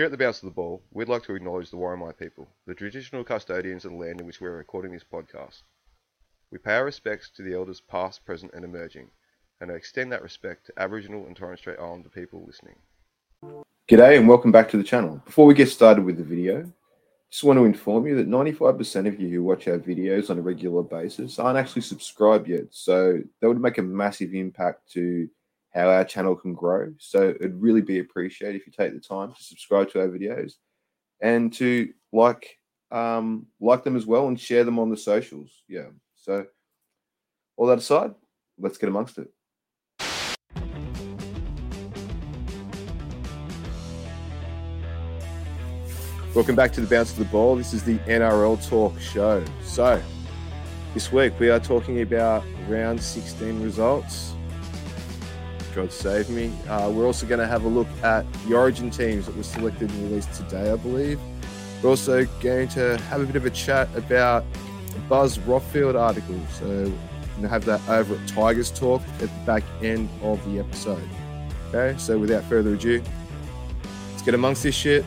Here at the Bounce of the Ball, we'd like to acknowledge the Warramai people, the traditional custodians of the land in which we're recording this podcast. We pay our respects to the elders past, present, and emerging, and I extend that respect to Aboriginal and Torres Strait Islander people listening. G'day and welcome back to the channel. Before we get started with the video, just want to inform you that 95% of you who watch our videos on a regular basis aren't actually subscribed yet. So that would make a massive impact to how our channel can grow. So it'd really be appreciated if you take the time to subscribe to our videos and to like um, like them as well and share them on the socials. Yeah. So all that aside, let's get amongst it. Welcome back to the Bounce of the Ball. This is the NRL Talk Show. So, this week we are talking about round 16 results. God save me. Uh, we're also going to have a look at the origin teams that were selected and released today, I believe. We're also going to have a bit of a chat about a Buzz Rothfield article. So, we're going to have that over at Tigers Talk at the back end of the episode. Okay, so without further ado, let's get amongst this shit.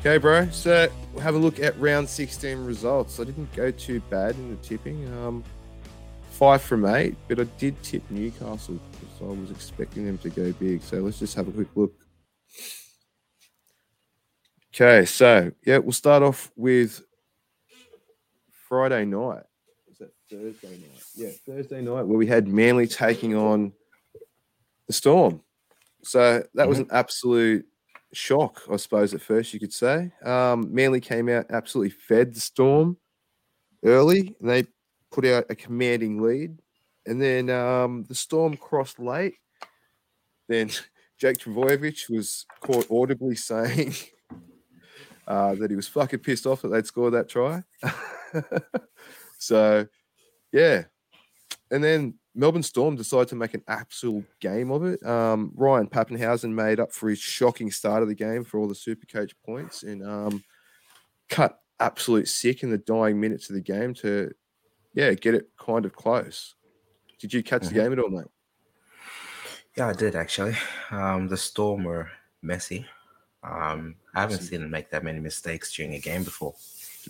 Okay, bro. So we'll have a look at round 16 results. I didn't go too bad in the tipping. Um, five from eight, but I did tip Newcastle because I was expecting them to go big. So let's just have a quick look. Okay, so yeah, we'll start off with Friday night. Was that Thursday night? Yeah, Thursday night where we had Manly taking on the Storm. So that was an absolute shock, I suppose, at first you could say. Um, Manly came out absolutely fed the Storm early, and they put out a commanding lead. And then um, the Storm crossed late. Then Jake Trbojevic was caught audibly saying uh, that he was fucking pissed off that they'd scored that try. so, yeah. And then Melbourne Storm decided to make an absolute game of it. Um, Ryan Papenhuyzen made up for his shocking start of the game for all the super coach points and um, cut absolute sick in the dying minutes of the game to, yeah, get it kind of close. Did you catch Mhm. the game at all, mate? Yeah, I did actually. Um, the Storm were messy. Um, I haven't seen them make that many mistakes during a game before.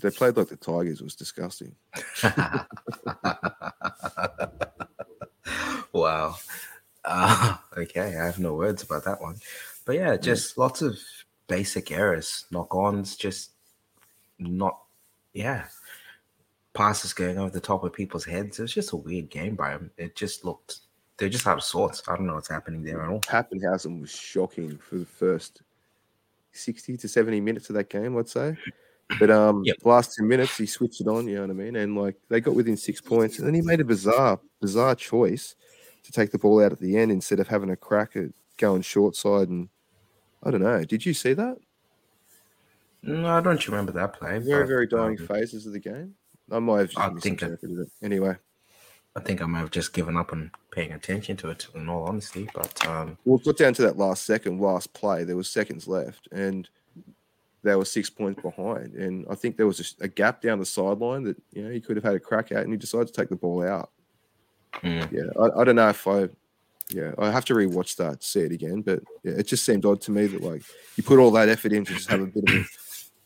They played like the Tigers. It was disgusting. wow. Uh, okay, I have no words about that one. But yeah, just lots of basic errors, knock ons, just not, yeah. Passes going over the top of people's heads. It was just a weird game by them. It just looked, they're just out of sorts. I don't know what's happening there at all. Papenhuyzen was shocking for the first 60 to 70 minutes of that game, I'd say. But um Yep. the last two minutes he switched it on, you know what I mean? And like they got within six points, and then he made a bizarre, bizarre choice to take the ball out at the end instead of having a crack at going short side and I don't know. Did you see that? No, I don't remember that play. Very, very dying um, phases of the game. I might have just I think. Anyway, I think I might have just given up on paying attention to it, in all honesty. But um, well, got down to that last second, last play. There was seconds left, and they were six points behind. And I think there was just a gap down the sideline that you know he could have had a crack at, and he decided to take the ball out. mm, Yeah, I, I don't know if I, yeah, I have to rewatch that, see it again. But yeah, it just seemed odd to me that like you put all that effort in to just have a bit of a,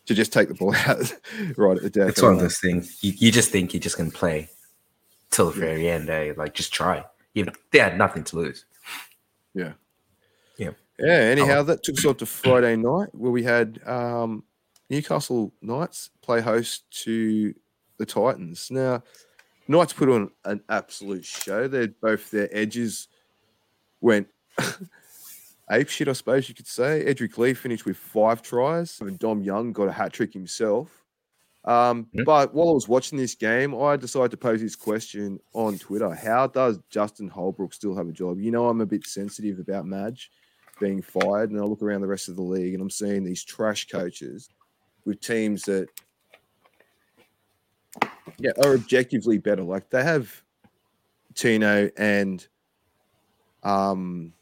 to just take the ball out right at the death. it's one of those things you, you just think you just can play till the very end. Eh? Like just try. You they had nothing to lose. Yeah. Yeah. Yeah. Anyhow, that took us on to Friday night where we had um, Newcastle Knights play host to the Titans. Now, Knights put on an absolute show. They both their edges went ape shit, I suppose you could say. Edrick Lee finished with five tries, and Dom Young got a hat trick himself. Um, Mhm. But while I was watching this game, I decided to pose this question on Twitter: How does Justin Holbrook still have a job? You know, I'm a bit sensitive about Madge being fired, and I look around the rest of the league, and I'm seeing these trash coaches with teams that, yeah, are objectively better. Like they have Tino and um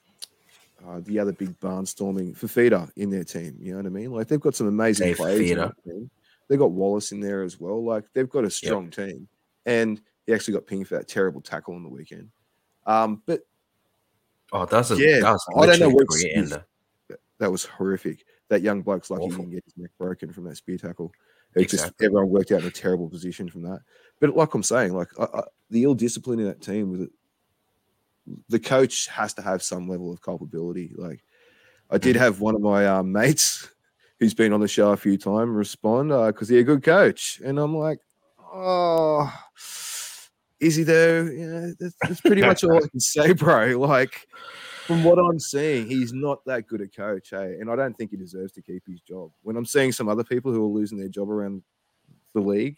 uh, the other big barnstorming Fifita in their team. You know what I mean? Like they've got some amazing Dave players. in Fifita. that. They've got Wallace in there as well. Like they've got a strong team, and he actually got pinged for that terrible tackle on the weekend. Um, but Oh, that's a Yeah, that I don't know literally a what career excuse- ender. that was horrific. That young bloke's lucky he didn't get his neck broken from that spear tackle. It just everyone worked out in a terrible position from that. But like I'm saying, like I, I, the ill discipline in that team with it, the coach has to have some level of culpability. Like I did Mhm. have one of my um, mates who's been on the show a few times respond because he's a good coach, and I'm like, oh, is he though? Yeah, that's, that's pretty much all I can say, bro. Like from what I'm seeing, he's not that good a coach, hey, and I don't think he deserves to keep his job. When I'm seeing some other people who are losing their job around the league,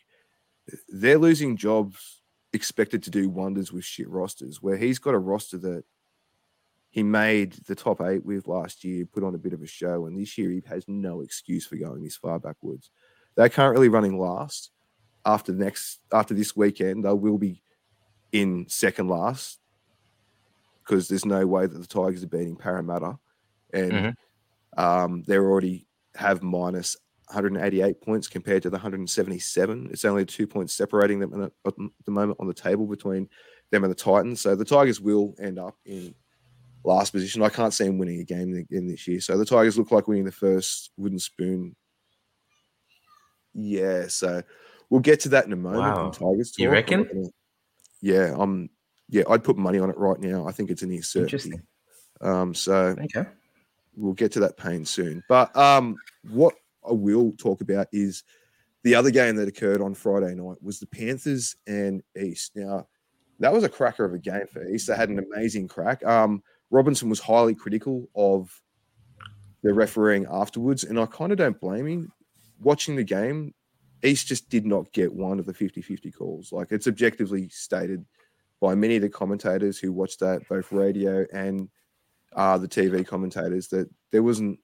they're losing jobs expected to do wonders with shit rosters, where he's got a roster that he made the top eight with last year, put on a bit of a show, and this year he has no excuse for going this far backwards. They're currently running last. After next, after this weekend, they will be in second last because there's no way that the Tigers are beating Parramatta, and Mhm. um, they already have minus 188 points compared to the 177. It's only two points separating them at the- moment on the table between them and the Titans. So the Tigers will end up in last position. I can't see them winning a game again this year. So the Tigers look like winning the first wooden spoon. Yeah, so we'll get to that in a moment. Wow. Tigers talk. You I'm reckon? yeah, I'm. Yeah, I'd put money on it right now. I think it's an near certainty. Interesting. Um, so Okay. we'll get to that pain soon. But um, what I will talk about is the other game that occurred on Friday night was the Panthers and East. Now, that was a cracker of a game for East. They had an amazing crack. Um, Robinson was highly critical of the refereeing afterwards, and I kind of don't blame him. Watching the game, East just did not get one of the 50 50 calls. Like it's objectively stated by many of the commentators who watched that, both radio and uh, the TV commentators that there wasn't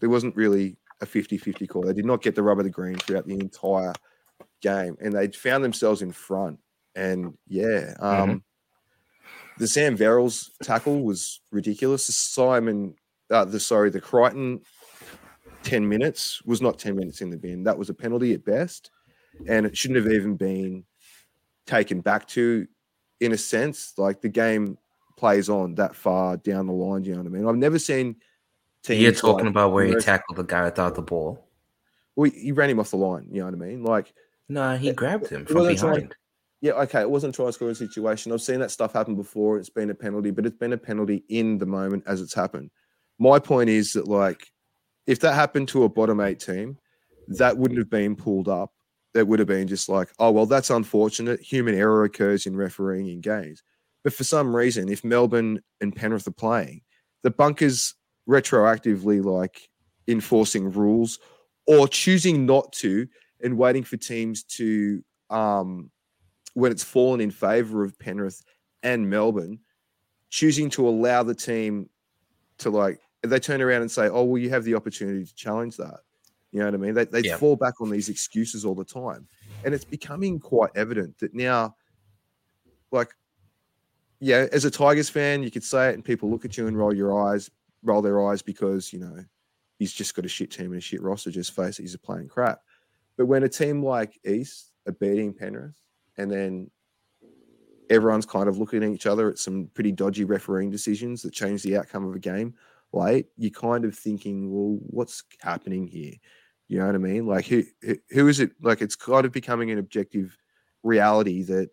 there wasn't really a 50-50 call. They did not get the rub of the green throughout the entire game, and they found themselves in front. And yeah, um, the Sam Verrills tackle was ridiculous. The Simon, uh, the sorry, the Crichton ten minutes was not ten minutes in the bin. That was a penalty at best, and it shouldn't have even been taken back to. In a sense, like the game plays on that far down the line. Do you know what I mean? I've never seen. You're talking like about where he tackled the guy without the ball. Well, he ran him off the line. You know what I mean? Like, No, he It- grabbed him from behind. yeah, okay, it wasn't a try scoring situation. I've seen that stuff happen before. It's been a penalty, but it's been a penalty in the moment as it's happened. My point is that, like, if that happened to a bottom eight team, that wouldn't have been pulled up. That would have been just like, oh, well, that's unfortunate. Human error occurs in refereeing in games. But for some reason, if Melbourne and Penrith are playing, the bunkers retroactively like enforcing rules or choosing not to and waiting for teams to um when it's fallen in favor of Penrith and Melbourne, choosing to allow the team to like they turn around and say, "Oh, well, you have the opportunity to challenge that." You know what I mean? They they Yeah. fall back on these excuses all the time, and it's becoming quite evident that now, like, yeah, as a Tigers fan, you could say it, and people look at you and roll your eyes, roll their eyes because you know he's just got a shit team and a shit roster. Just face it, he's a playing crap. But when a team like East are beating Penrith, and then everyone's kind of looking at each other at some pretty dodgy refereeing decisions that change the outcome of a game late, you're kind of thinking, well, what's happening here? You know what I mean? Like, who who- who is it? Like, it's kind of becoming an objective reality that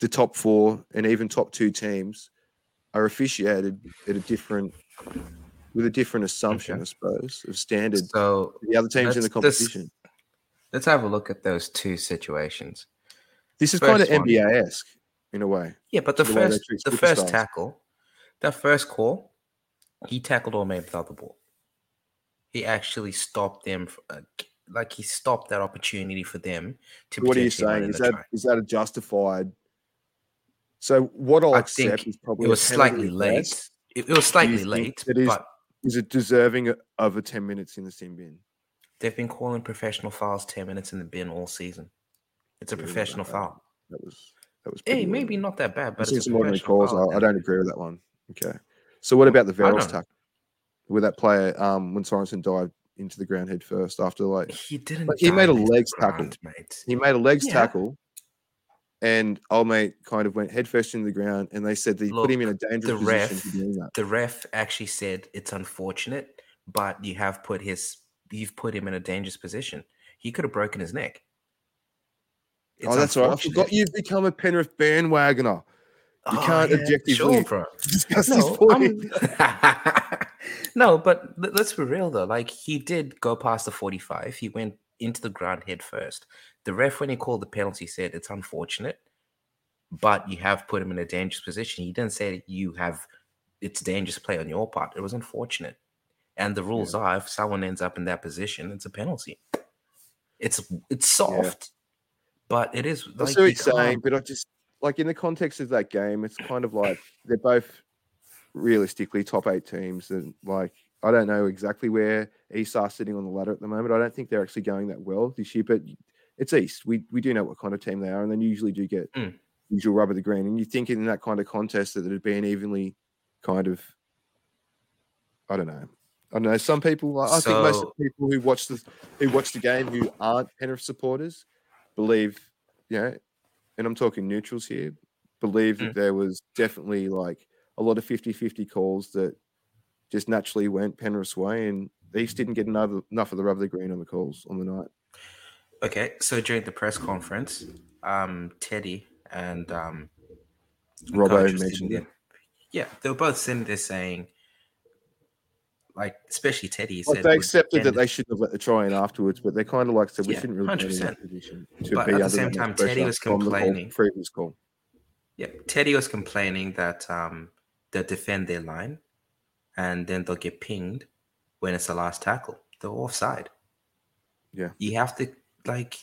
the top four and even top two teams are officiated at a different with a different assumption, Okay. I suppose, of standard. So The other teams in the competition. let's have a look at those two situations. This is kind of first one. NBA esque in a way. Yeah, but the The first the first superstars. tackle, that first call, he tackled or made without the ball. He actually stopped them, uh, like he stopped that opportunity for them to. What are you saying? Is that try. is that a justified? So what I'll I accept think is probably It was slightly late. It, it was slightly late, that is- but Is it deserving of a ten minutes in the sin bin? they've been calling professional fouls ten minutes in the bin all season. It's a Yeah, professional okay. foul. That was that was. Hey, maybe not that bad, but it's some ordinary professional calls. I, I don't agree with that one. Okay. So what about the Verrills tackle? With that player, um, when Sorensen dived into the ground head first after like He didn't. But he made a legs the tackle. mate. he made a legs Yeah. tackle, and old mate kind of went headfirst into the ground, and they said they put him in a dangerous the position ref- that. The ref actually said it's unfortunate, but you have put his you've put him in a dangerous position. He could have broken his neck. oh, that's right. I forgot you've become a Penrith bandwagoner. You Oh, can't objectively sure. Discuss this No, point. No, but let- let's be real though. Like he did go past the 45. He went into the ground head first. The ref, when he called the penalty, said it's unfortunate, but you have put him in a dangerous position. He didn't say that you have it's dangerous play on your part. It was unfortunate. And the rules are if someone ends up in that position, it's a penalty. It's it's soft, but it is I like see what you you're saying, but I just like in the context of that game, it's kind of like they're both realistically top eight teams, and like I don't know exactly where are sitting on the ladder at the moment. I don't think they're actually going that well this year, but it's East. We we do know what kind of team they are, and then usually do get Mm. usual of the green. And you think in that kind of contest that it'd be an evenly kind of I don't know. I don't know. Some people, I think most of the people who watch the who watch the game who aren't Penrith supporters believe, you know, and I'm talking neutrals here, believe that Mm. there was definitely like a lot of 50-50 calls that just naturally went Penrith's way, and East didn't get enough enough of the rubber the green on the calls on the night. Okay, so during the press conference, um, Teddy and um, Robbo mentioned it. Yeah, they were both sitting there saying, like, especially Teddy Like said, they accepted that they shouldn't have let the try in afterwards, but they kind of like said we Yeah, shouldn't really be in that 100%. position to But at the same time, Teddy was from the call- complaining. previous call. Yeah, Teddy was complaining that um, they'll defend their line, and then they'll get pinged when it's the last tackle. They're offside. Yeah. you have to like.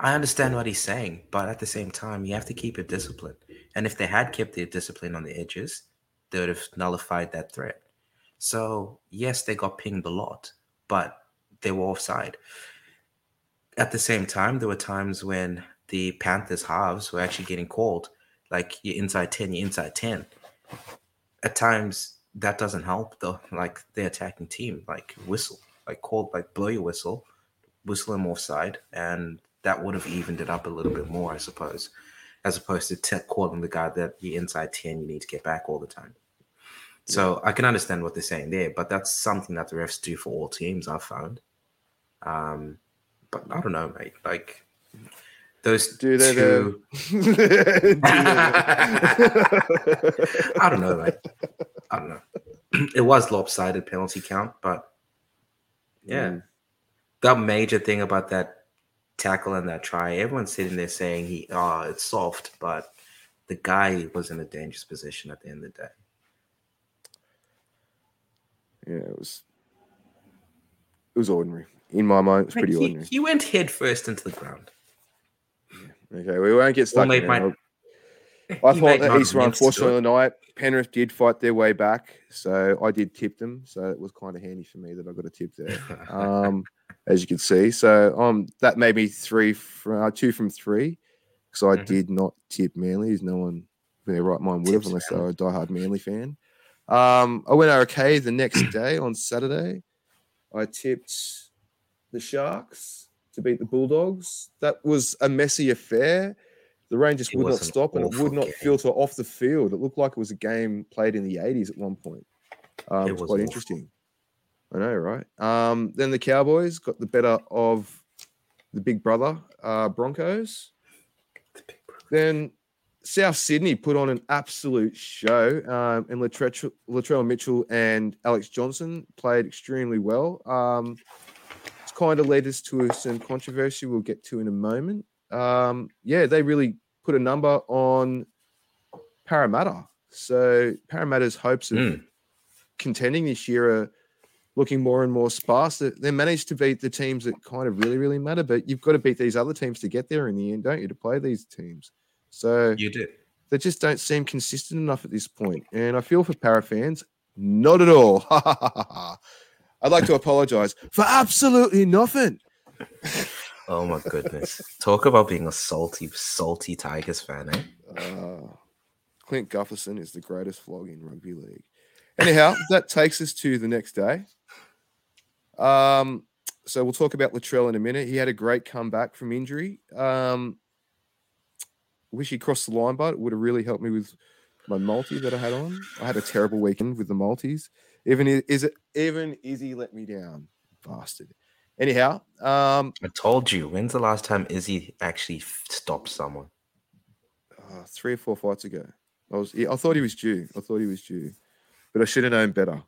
I understand what he's saying, but at the same time, you have to keep it disciplined. And if they had kept their discipline on the edges, they would have nullified that threat. So yes, they got pinged a lot, but they were offside. At the same time, there were times when the Panthers halves were actually getting called, like you're inside 10, you're inside 10. At times that doesn't help though, like the attacking team, like whistle, like call like blow your whistle, whistle them offside, and that would have evened it up a little bit more, I suppose, as opposed to t- calling the guy that you're inside 10, you need to get back all the time. So I can understand what they're saying there, but that's something that the refs do for all teams, I've found. Um, but I don't know, mate. Like those Do they two. Do they? I don't know, mate. I don't know. It was lopsided penalty count, but yeah, Mm. That major thing about that tackle and that try, everyone's sitting there saying he, oh, it's soft, but the guy was in a dangerous position at the end of the day. Yeah, it was. It was ordinary in my mind. It was pretty he, ordinary. he went head first into the ground. Okay, we won't get stuck. in might- I thought that East were meant to unfortunate it. the night. Penrith did fight their way back, so I did tip them. So it was kind of handy for me that I got a tip there, um, as you can see. So um, that made me three from uh, two from three, because I Mhm. did not tip Manly, as no one in their right mind would have, unless they Manly. were a diehard Manly fan. Um, I went okay the next day on Saturday. I tipped the Sharks to beat the Bulldogs. That was a messy affair. The rain just It would not an stop and it would not game. filter off the field. It looked like it was a game played in the 80s at one point. Um, It was quite awful. interesting. I know, right? Um, then the Cowboys got the better of the big brother uh, Broncos. Then South Sydney put on an absolute show, um, and Latrell, Latrell Mitchell and Alex Johnson played extremely well. Um, it's kind of led us to some controversy we'll get to in a moment. Um, yeah, they really put a number on Parramatta. So Parramatta's hopes of Mm. contending this year are looking more and more sparse. They, they managed to beat the teams that kind of really, really matter, but you've got to beat these other teams to get there in the end, don't you, to play these teams? So You did. they just don't seem consistent enough at this point. And I feel for para fans, not at all. I'd like to apologize for absolutely nothing. Oh my goodness. Talk about being a salty, salty Tigers fan, eh? Uh, Clint Gutherson is the greatest flog in rugby league. Anyhow, that takes us to the next day. Um, so we'll talk about Latrell in a minute. He had a great comeback from injury. Um, wish he crossed the line, but it would have really helped me with my multi that I had on. I had a terrible weekend with the multis. Even is it even Izzy let me down, bastard. Anyhow, um, I told you. When's the last time Izzy actually stopped someone? uh, three or four fights ago, I was I thought he was due. I thought he was due, but I should have known better.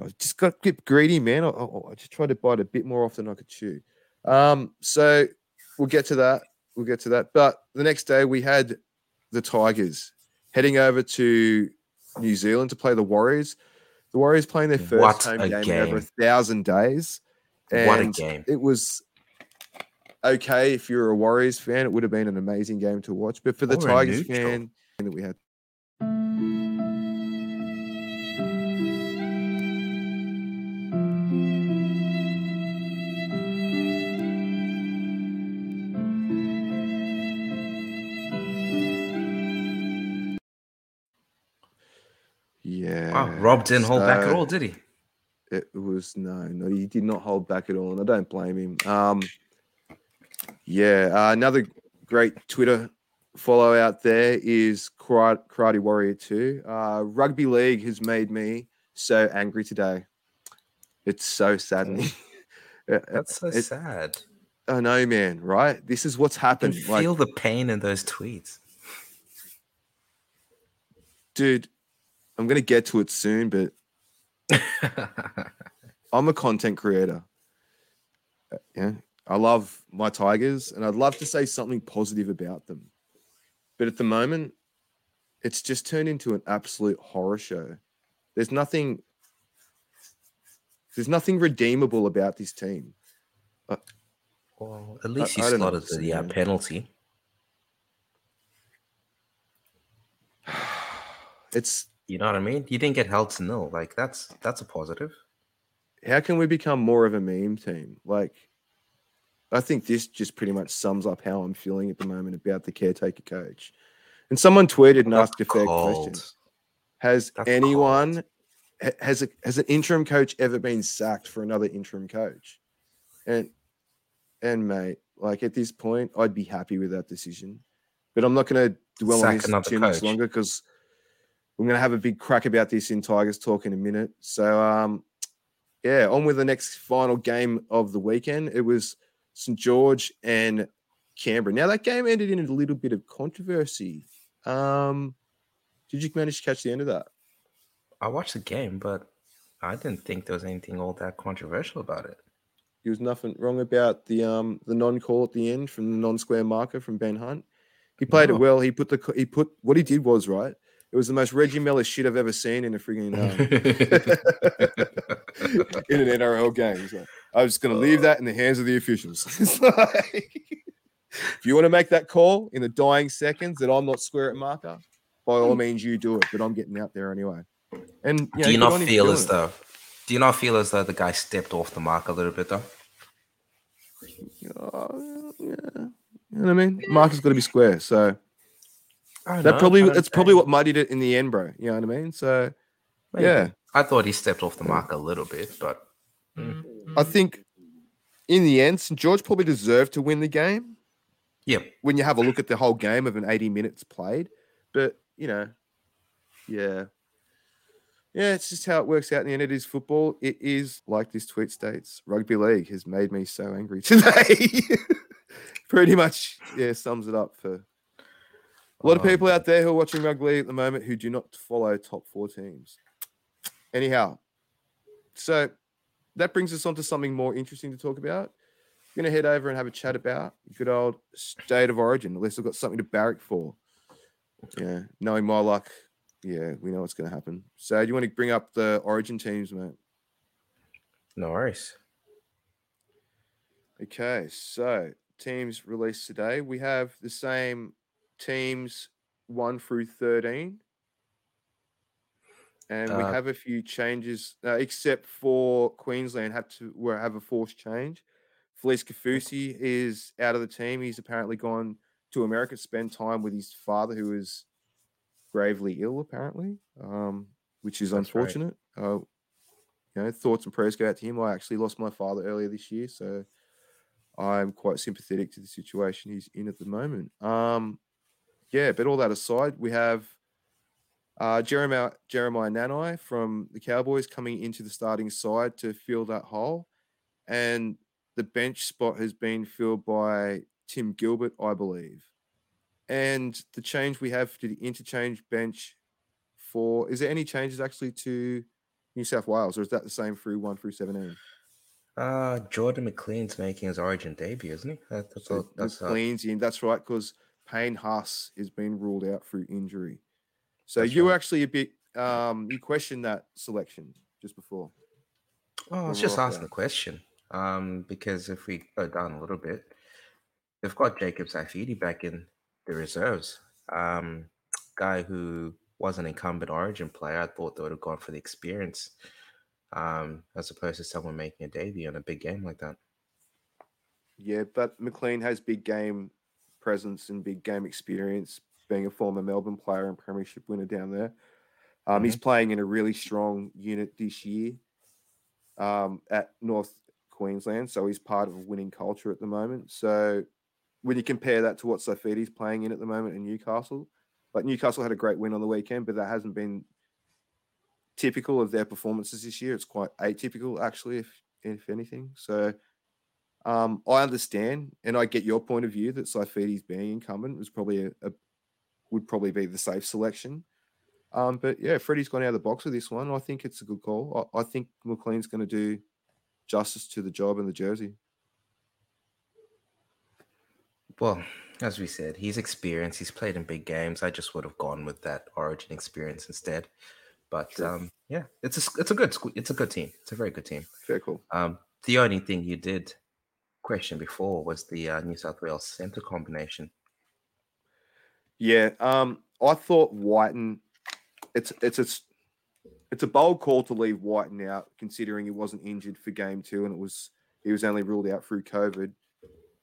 I just got a bit greedy, man. I, I, I just tried to bite a bit more off than I could chew. Um, so we'll get to that. We'll get to that. But the next day we had the Tigers heading over to New Zealand to play the Warriors. The Warriors playing their first What home a game, in over a thousand days. What a game. It was okay if you're a Warriors fan. It would have been an amazing game to watch. But for the Or Tigers fan that we had, Rob didn't hold back at all, did he? It was no, no, he did not hold back at all, and I don't blame him. Um, yeah, uh, another great Twitter follow out there is Karate, Karate Warrior Two. Uh, rugby league has made me so angry today. It's so saddening. That's so it- sad. I know, man. Right? This is what's happened. Like, feel the pain in those tweets. dude, I'm gonna get to it soon, but I'm a content creator. Uh, Yeah, I love my Tigers, and I'd love to say something positive about them, but at the moment, it's just turned into an absolute horror show. There's nothing. There's nothing redeemable about this team. well, at least you I don't know slotted the uh, penalty. It's You know what I mean? You didn't get held to nil. Like that's that's a positive. how can we become more of a meme team? Like, I think this just pretty much sums up how I'm feeling at the moment about the caretaker coach. And someone tweeted and asked a fair question. Has That's anyone ha- has a, has an interim coach ever been sacked for another interim coach? And and mate, like at this point, I'd be happy with that decision. But I'm not going to dwell on Sack this another too much longer because we're going to have a big crack about this in Tigers talk in a minute. So um, yeah, on with the next final game of the weekend. It was St George and Canberra. Now that game ended in a little bit of controversy. Um, did you manage to catch the end of that? I watched the game, but I didn't think there was anything all that controversial about it. There was nothing wrong about the um the non-call at the end from the non-square marker from Ben Hunt. He played No. it well. He put the he put what he did was right. It was the most Reggie Miller shit I've ever seen in a frigging um, in an NRL game. He's like, I'm just going to leave that in the hands of the officials. It's like, if you want to make that call in the dying seconds that I'm not square at marker, by all means you do it. But I'm getting out there anyway. And you know, do you not on him for feel as it. though? Do you not feel as though the guy stepped off the mark a little bit though? Oh, yeah. You know what I mean? Marker's got to be square. So I that know, probably but I'm that's probably what muddied it in the end, bro. You know what I mean? So maybe. yeah. I thought he stepped off the mark a little bit, but mm. Mm. I think in the end, St George probably deserved to win the game. Yeah, when you have a look at the whole game of an 80 minutes played. But, you know, yeah. Yeah, it's just how it works out in the end. It is football. It is, like this tweet states, rugby league has made me so angry today. Pretty much, yeah, sums it up for a lot of people out there who are watching rugby league at the moment who do not follow top four teams. Anyhow, so that brings us on to something more interesting to talk about. We're going to head over and have a chat about good old state of origin. At least I've got something to barrack for. Yeah, knowing my luck, yeah, we know what's going to happen. So, do you want to bring up the origin teams, mate? No worries. Okay, so teams released today. We have the same teams 1 through 13. And we Uh, have a few changes, uh, except for Queensland have to will have a forced change. Felise Kaufusi is out of the team. He's apparently gone to America to spend time with his father, who is gravely ill, apparently, um, which is That's right. unfortunate. Uh, you know, thoughts and prayers go out to him. I actually lost my father earlier this year, so I'm quite sympathetic to the situation he's in at the moment. Um, yeah, but all that aside, we have uh, Jeremiah Jeremiah Nanai from the Cowboys coming into the starting side to fill that hole, and the bench spot has been filled by Tim Gilbert, I believe. And the change we have to the interchange bench for is there any changes actually to New South Wales, or is that the same through one through seventeen? Uh, Jordan McLean's making his Origin debut, isn't he? That's So all. That's McLean's in. That's right, because Payne Haas is being ruled out through injury. So That's you were actually a bit um you questioned that selection just before. Oh, I was just asking the question. Um, because if we go down a little bit, they've got Jacob Saifiti back in the reserves. Um, guy who was an incumbent Origin player. I thought they would have gone for the experience, um, as opposed to someone making a debut in a big game like that. Yeah, but McLean has big game presence and big game experience, being a former Melbourne player and premiership winner down there. Um, He's playing in a really strong unit this year um, at North Queensland, so he's part of a winning culture at the moment. So when you compare that to what Saifiti's playing in at the moment in Newcastle, like Newcastle had a great win on the weekend, but that hasn't been typical of their performances this year. It's quite atypical, actually, if if anything. So um, I understand, and I get your point of view that Saifiti's being incumbent was probably a, a would probably be the safe selection. Um, but yeah, Freddie's gone out of the box with this one. I think it's a good call. I, I think McLean's going to do justice to the job and the jersey. Well, as we said, he's experienced. He's played in big games. I just would have gone with that Origin experience instead. But um, yeah, it's a it's a good it's a good team. It's a very good team. Very cool. Um, the only thing you did question before was the uh, New South Wales centre combination. Yeah, um, I thought Wighton. It's it's a it's a bold call to leave Wighton out, considering he wasn't injured for game two, and it was he was only ruled out through COVID,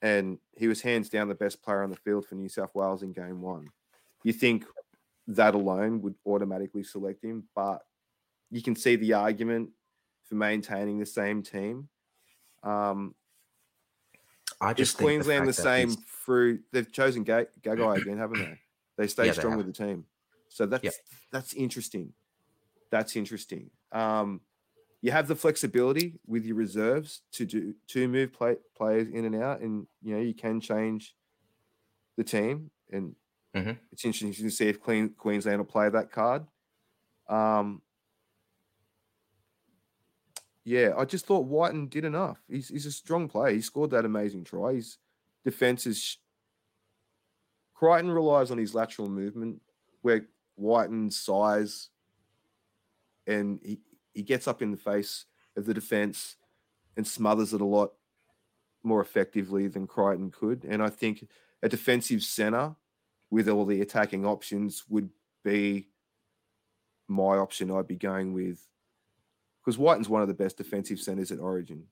and he was hands down the best player on the field for New South Wales in game one. You think that alone would automatically select him, but you can see the argument for maintaining the same team. Um, I is just think Queensland the, that same he's- through? They've chosen Ga- Gagai again, haven't they? They stay Yeah, strong have. with the team, so that's Yep. that's interesting. That's interesting. Um, you have the flexibility with your reserves to do to move play, players in and out, and you know you can change the team, and Mhm. it's interesting to see if Queen, Queensland will play that card. Um, yeah, I just thought Wighton did enough. He's, he's a strong player. He scored that amazing try. His defense is. sh- Crichton relies on his lateral movement, where Wighton's size and he, he gets up in the face of the defense and smothers it a lot more effectively than Crichton could. And I think a defensive center with all the attacking options would be my option I'd be going with because Wighton's one of the best defensive centers at Origin.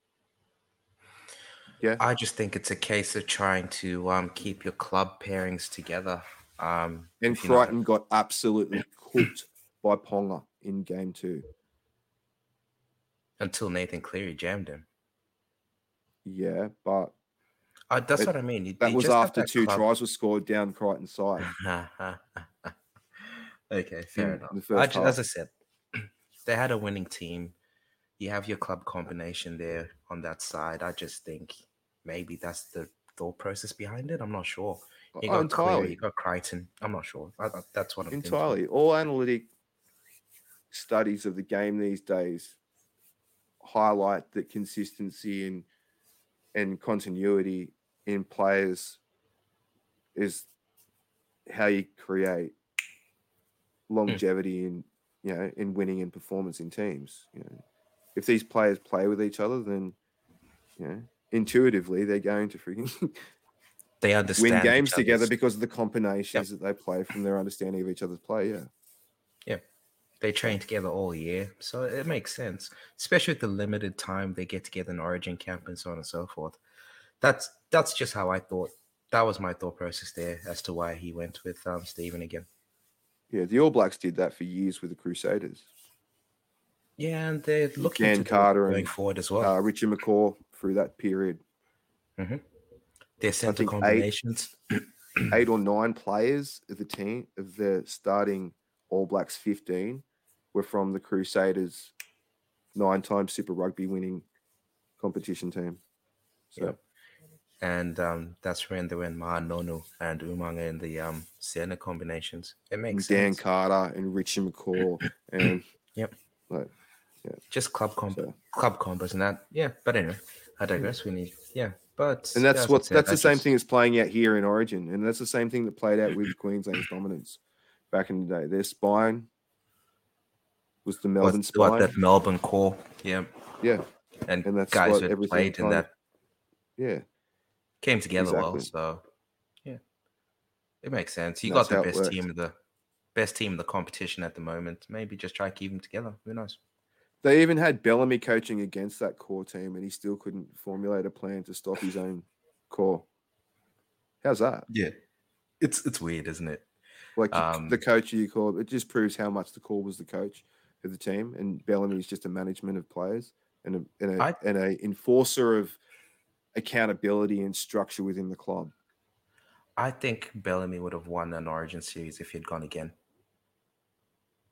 Yeah, I just think it's a case of trying to um, keep your club pairings together. Um, and you know Crichton got absolutely cooked by Ponga in game two. until Nathan Cleary jammed him. Yeah, but Uh, that's It- what I mean. You- that you was after that two club- tries were scored down Crichton's side. okay, fair enough. I first ju- half. as I said, they had a winning team. You have your club combination there on that side. I just think maybe that's the thought process behind it. I'm not sure. You got Cleary, you got Crichton. I'm not sure. I, I- that's what I'm thinking. Entirely. All analytic studies of the game these days highlight that consistency and and continuity in players is how you create hmm. longevity in you know in winning and performance in teams. You know, if these players play with each other, then you know intuitively they're going to freaking They understand win games together because of the combinations that they play from their understanding of each other's play. Yeah. they train together all year, so it makes sense. Especially with the limited time they get together in Origin camp and so on and so forth. That's that's just how I thought. That was my thought process there as to why he went with um, Stephen again. Yeah, the All Blacks did that for years with the Crusaders. Yeah, and they're looking Dan to Carter going and, forward as well. Uh, Richard McCaw through that period. their center think eight- combinations. eight or nine players of the team of the starting All Blacks 15 were from the Crusaders nine time Super Rugby winning competition team. So Yep. and um, that's when they went Ma'a Nonu and Umaga in the um center combinations. It makes Dan sense. Carter and Richie McCaw and Yep. like Just club comp so. club combos and that. Yeah, but anyway, I digress. We need yeah, but and that's as I what said, that's the that same thing as playing out here in Origin, and that's the same thing that played out with Queensland's dominance back in the day. Their spine was the Melbourne was- what spine, that Melbourne core. Yeah, yeah, and, And that's guys who everything played in that yeah. came together well. So yeah, it makes sense. You That's got the best team of the best team of the competition at the moment. Maybe just try to keep them together. Who knows? They even had Bellamy coaching against that core team, and he still couldn't formulate a plan to stop his own core. How's that? Yeah, it's it's weird, isn't it? Like the- Um, the coach you call it just proves how much the core was the coach of the team, and Bellamy is just a management of players and a and a, I- and a enforcer of accountability and structure within the club. I think Bellamy would have won an Origin series if he'd gone again.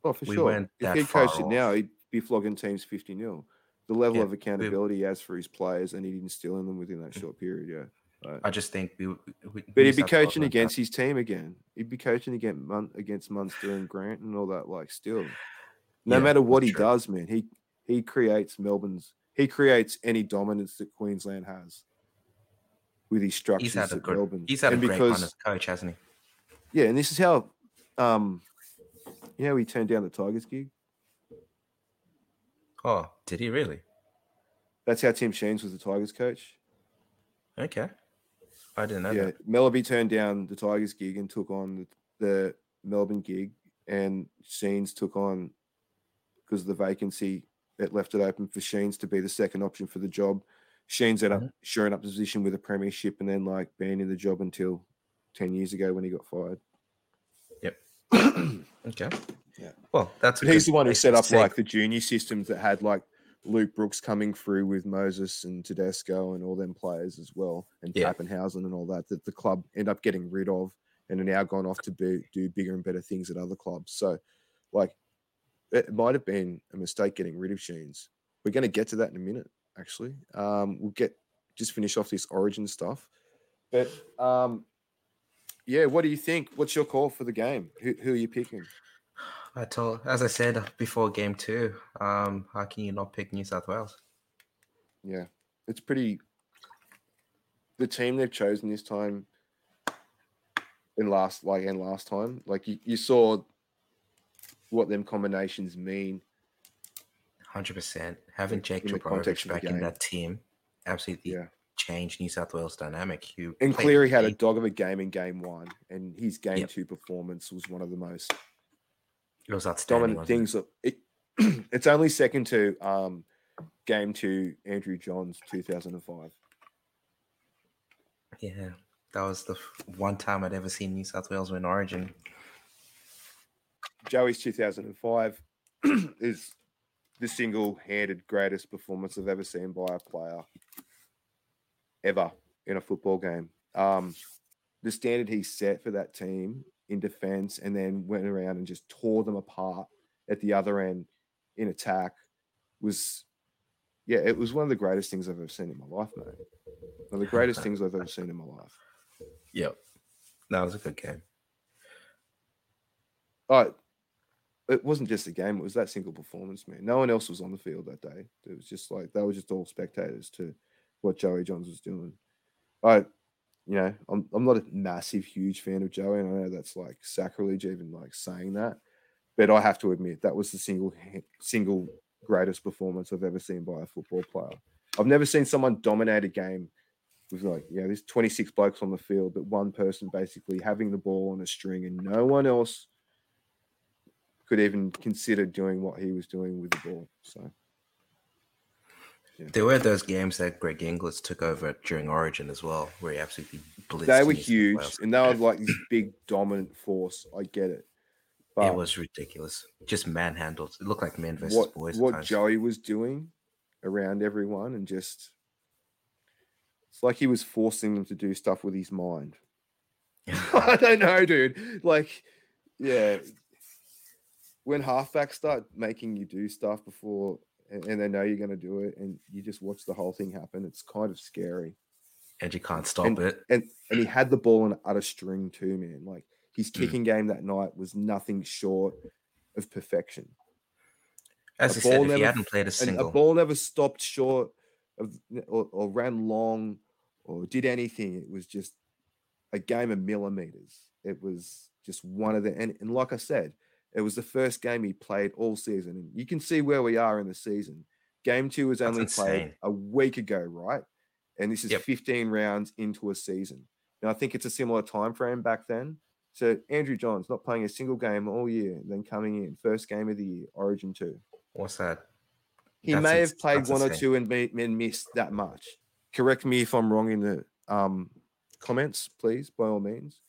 Oh, for We sure. If that he coached it far now, he'd be flogging teams 50 0. The level Yeah, of accountability he has for his players, and he'd instill in them within that short period. Yeah. Right. I just think we. we But he'd be coaching against his team again. He'd be coaching against Mun- against Munster and Grant and all that. Like still, no Yeah, matter what he true. does, man, he he creates Melbourne's. He creates any dominance that Queensland has with his structures He's had a good. Melbourne. He's had and a great run because as coach, hasn't he? yeah, and this is how, um, you know, he turned down the Tigers gig. Oh, did he really? That's how Tim Sheens was the Tigers coach. Okay, I didn't know yeah, that. Melody turned down the Tigers gig and took on the, the Melbourne gig, and Sheens took on because of the vacancy. It left it open for Sheens to be the second option for the job. Sheens ended Mm-hmm. up shoring up the position with a premiership, and then like being in the job until ten years ago when he got fired. Yep. Okay. Yeah. Well, that's. he's the one who set up like the junior systems that had like Luke Brooks coming through with Moses and Tedesco and all them players as well, and Yeah. Papenhuyzen and all that that the club end up getting rid of and are now gone off to be, do bigger and better things at other clubs. So, like, it might have been a mistake getting rid of Sheens. We're going to get to that in a minute, actually. Um, we'll get just finish off this origin stuff. But um, yeah, what do you think? What's your call for the game? Who, who are you picking? I told, as I said before game two, um, how can you not pick New South Wales? Yeah, it's pretty. The team they've chosen this time, and last like and last time, like you, you saw what them combinations mean. Hundred percent. Having Jake In the context Trbojevic of the back in that team absolutely Yeah, changed New South Wales dynamic. You and Cleary had a dog of a game in game one, and his game Yep. two performance was one of the most it was outstanding. dominant wasn't it? things. It, it's only second to um, game two Andrew Johns two thousand and five. Yeah, that was the one time I'd ever seen New South Wales win Origin. Joey's 2005 is the single-handed greatest performance I've ever seen by a player ever in a football game. Um, the standard he set for that team in defense and then went around and just tore them apart at the other end in attack was, yeah, it was one of the greatest things I've ever seen in my life, mate. One of the greatest things I've ever seen in my life. Yep, that was a good game. Oh, it wasn't just a game; it was that single performance, man. No one else was on the field that day. It was just like they were just all spectators to what Joey Johns was doing. I, you know, I'm I'm not a massive, huge fan of Joey, and I know that's like sacrilege even like saying that, but I have to admit that was the single single greatest performance I've ever seen by a football player. I've never seen someone dominate a game with like, you know, there's 26 blokes on the field, but one person basically having the ball on a string and no one else could even consider doing what he was doing with the ball. So There were those games that Greg Inglis took over during Origin as well, where he absolutely blitzed. they were huge and they were like this big dominant force. I get it. But it was ridiculous. Just manhandled. It looked like men versus what, boys. what. Joey was doing around everyone and just it's like he was forcing them to do stuff with his mind. I don't know, dude. Like, yeah, when halfbacks start making you do stuff before, and, and they know you're going to do it, and you just watch the whole thing happen, it's kind of scary. and you can't stop And- it. And and he had the ball in utter string too, man. Like his Mm. kicking game that night was nothing short of perfection. As a I said, if he hadn't played a single, a ball never stopped short of or, or ran long or did anything. It was just a game of millimeters. It was just one of the and, and like I said, it was the first game he played all season. And you can see where we are in the season. Game two was only played a week ago, right? And this is Yep. 15 rounds into a season. Now I think it's a similar time frame back then. So Andrew Johns not playing a single game all year, then coming in first game of the year, Origin two. what's that? He That's may have played one or two and, be, and missed that much. Correct me if I'm wrong in the um, comments, please, by all means.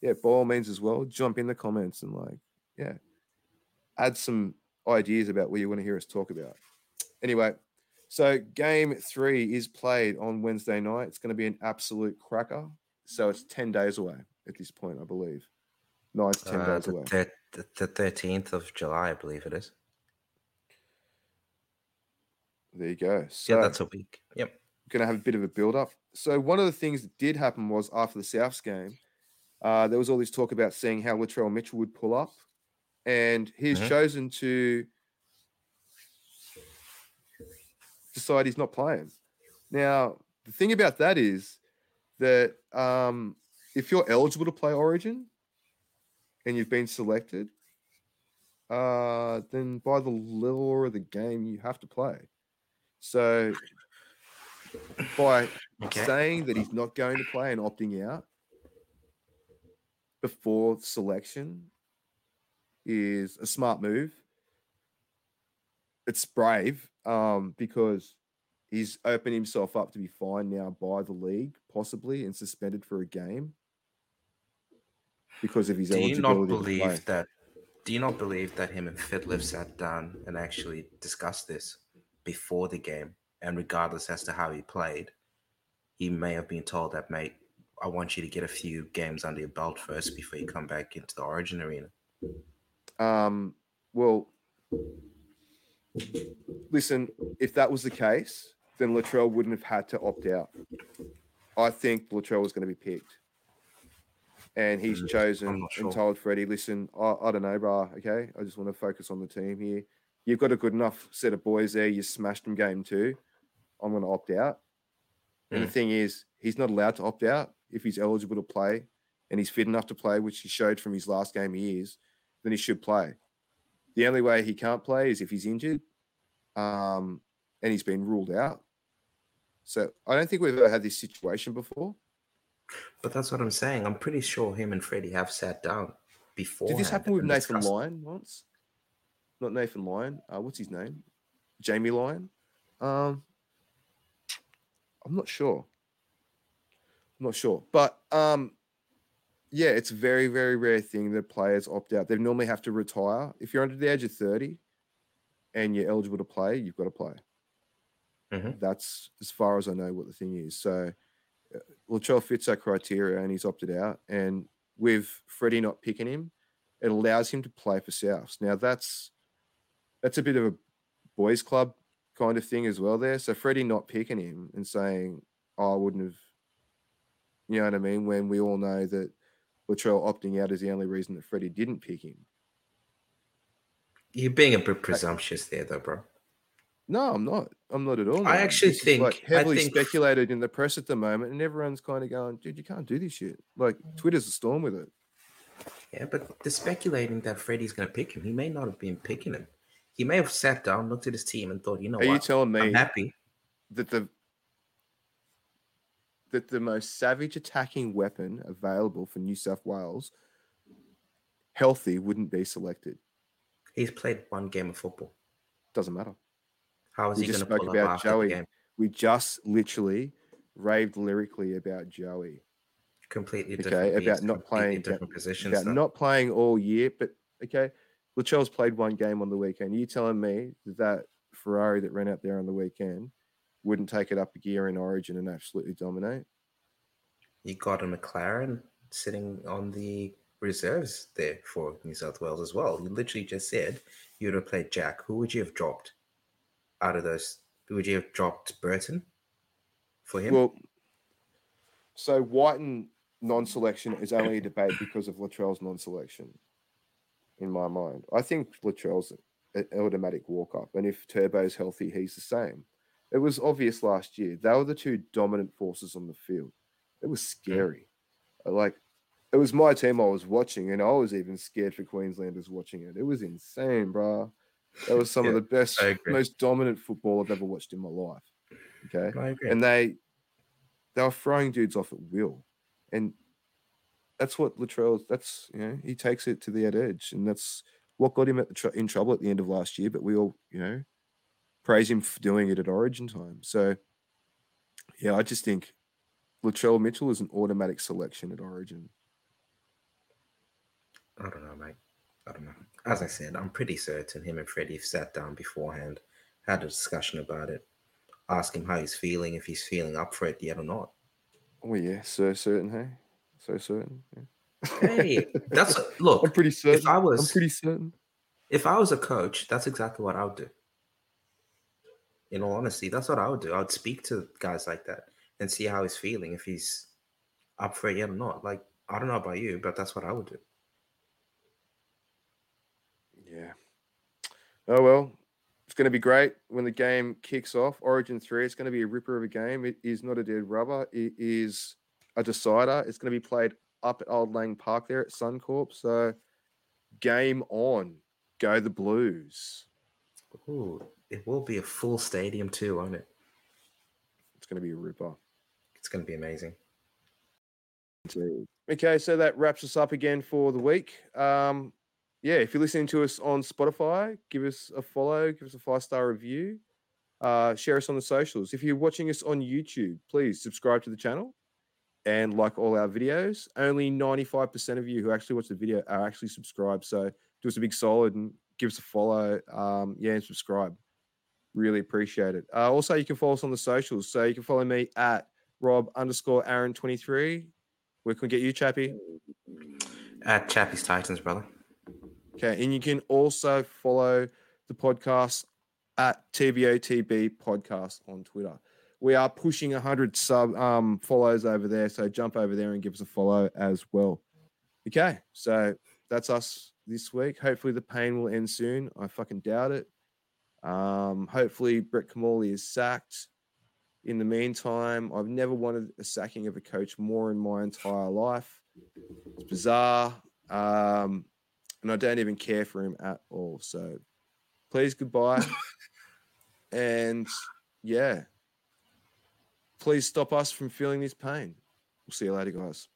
Yeah, by all means as well. Jump in the comments and like, yeah, add some ideas about what you want to hear us talk about. Anyway, so game three is played on Wednesday night. It's going to be an absolute cracker. So it's 10 days away at this point, I believe. Nine to 10 Uh, days the, away. the, the 13th of July, I believe it is. There you go. So, yeah, that's a week. Yep. going to have a bit of a build up. So one of the things that did happen was after the Souths game, uh, there was all this talk about seeing how Latrell Mitchell would pull up, and he's Mhm. chosen to decide he's not playing. Now the thing about that is that um, if you're eligible to play Origin and you've been selected, uh, then by the law of the game you have to play. So by Okay. saying that he's not going to play and opting out before selection is a smart move. It's brave um, because he's opened himself up to be fined now by the league, possibly, and suspended for a game because of his Do you not eligibility play. believe that? Do you not believe that him and Fittler sat down and actually discussed this before the game? And regardless as to how he played, he may have been told that, mate, I want you to get a few games under your belt first before you come back into the Origin arena. Um, well, listen, if that was the case, then Latrell wouldn't have had to opt out. I think Latrell was going to be picked. And he's Mm, chosen sure. and told Freddie, listen, I, I don't know, brah, okay? I just want to focus on the team here. You've got a good enough set of boys there. You smashed them game two. I'm going to opt out. And the Mm. thing is, he's not allowed to opt out if he's eligible to play and he's fit enough to play, which he showed from his last game he is, then he should play. The only way he can't play is if he's injured um, and he's been ruled out. So I don't think we've ever had this situation before. But that's what I'm saying. I'm pretty sure him and Freddie have sat down before. Did this happen with Nathan Lyon once? Not Nathan Lyon. Uh, what's his name? Jamie Lyon. Um, I'm not sure. I'm not sure, but um, yeah, it's a very, very rare thing that players opt out. They normally have to retire. If you're under the age of 30 and you're eligible to play, you've got to play. Mhm. That's as far as I know what the thing is. So uh, fits that criteria and he's opted out. And with Freddie not picking him, it allows him to play for Souths. Now that's that's a bit of a boys club kind of thing as well there. So Freddie not picking him and saying, oh, I wouldn't have, you know what I mean? When we all know that Latrell opting out is the only reason that Freddie didn't pick him. You're being a bit presumptuous there, though, bro. No, I'm not. I'm not at all. I actually This think- like I heavily think- speculated in the press at the moment, and everyone's kind of going, "Dude, you can't do this shit." Like Twitter's a storm with it. Yeah, but they're speculating that Freddie's going to pick him. He may not have been picking him. He may have sat down, looked at his team, and thought, you know Are you what? telling I'm me happy. that the that the most savage attacking weapon available for New South Wales, healthy, wouldn't be selected? He's played one game of football. Doesn't matter. How is We he going to pull up about after Joey. the game? We just literally raved lyrically about Joey. Completely Okay, different. about not playing- different positions. about though. not playing all year. But okay, Latrell's played one game on the weekend. you telling me that Ferrari that ran out there on the weekend wouldn't take it up a gear in Origin and absolutely dominate? You got a McLaren sitting on the reserves there for New South Wales as well. You literally just said you would have played Jack. Who would you have dropped out of those? Would you have dropped Burton for him? Well, so Wighton non-selection is only a debate because of Latrell's non-selection. In my mind, I think Latrell's an automatic walk-up, and if Turbo's healthy, he's the same. It was obvious last year. They were the two dominant forces on the field. It was scary. Like it was my team I was watching, and I was even scared for Queenslanders watching it. It was insane, bro. That was some Yeah, of the best, most dominant football I've ever watched in my life. Okay, and they they were throwing dudes off at will, and that's what Latrell. That's you know he takes it to the edge, and that's what got him at the tr- in trouble at the end of last year. But we all you know praise him for doing it at Origin time. So yeah, I just think Latrell Mitchell is an automatic selection at Origin. I don't know, mate. I don't know. As I said, I'm pretty certain him and Freddie have sat down beforehand, had a discussion about it, ask him how he's feeling, if he's feeling up for it yet or not. Oh yeah, so certain, hey, so certain. Yeah. Hey, that's look. I'm pretty certain. If I was- I'm pretty certain. If I was a coach, that's exactly what I would do. In all honesty, that's what I would do. I would speak to guys like that and see how he's feeling, if he's up for it yet or not. Like, I don't know about you, but that's what I would do. Yeah. Oh well, it's going to be great when the game kicks off. Origin three. It's going to be a ripper of a game. It is not a dead rubber. It is a decider. It's going to be played up at Old Lang Park there at Suncorp. So, game on. Go the Blues. Ooh, it will be a full stadium too, won't it? It's going to be a ripper. It's going to be amazing. Okay, so that wraps us up again for the week. Um, yeah, if you're listening to us on Spotify, give us a follow, give us a five star review, uh, share us on the socials. If you're watching us on YouTube, please subscribe to the channel and like all our videos. Only 95% of you who actually watch the video are actually subscribed. So do us a big solid and give us a follow. Um, yeah, and subscribe. Really appreciate it. Uh, also, you can follow us on the socials. So you can follow me at Rob underscore Aaron 23. Where can we get you, Chappy? At Chappy's Titans, brother. Okay, and you can also follow the podcast at TBOTB Podcast on Twitter. We are pushing 100 sub um, follows over there, so jump over there and give us a follow as well. Okay, so that's us this week. Hopefully, the pain will end soon. I fucking doubt it. Um, hopefully, Brett Kimmorley is sacked. In the meantime, I've never wanted a sacking of a coach more in my entire life. It's bizarre. Um, and I don't even care for him at all. So please goodbye. and yeah, please stop us from feeling this pain. We'll see you later, guys.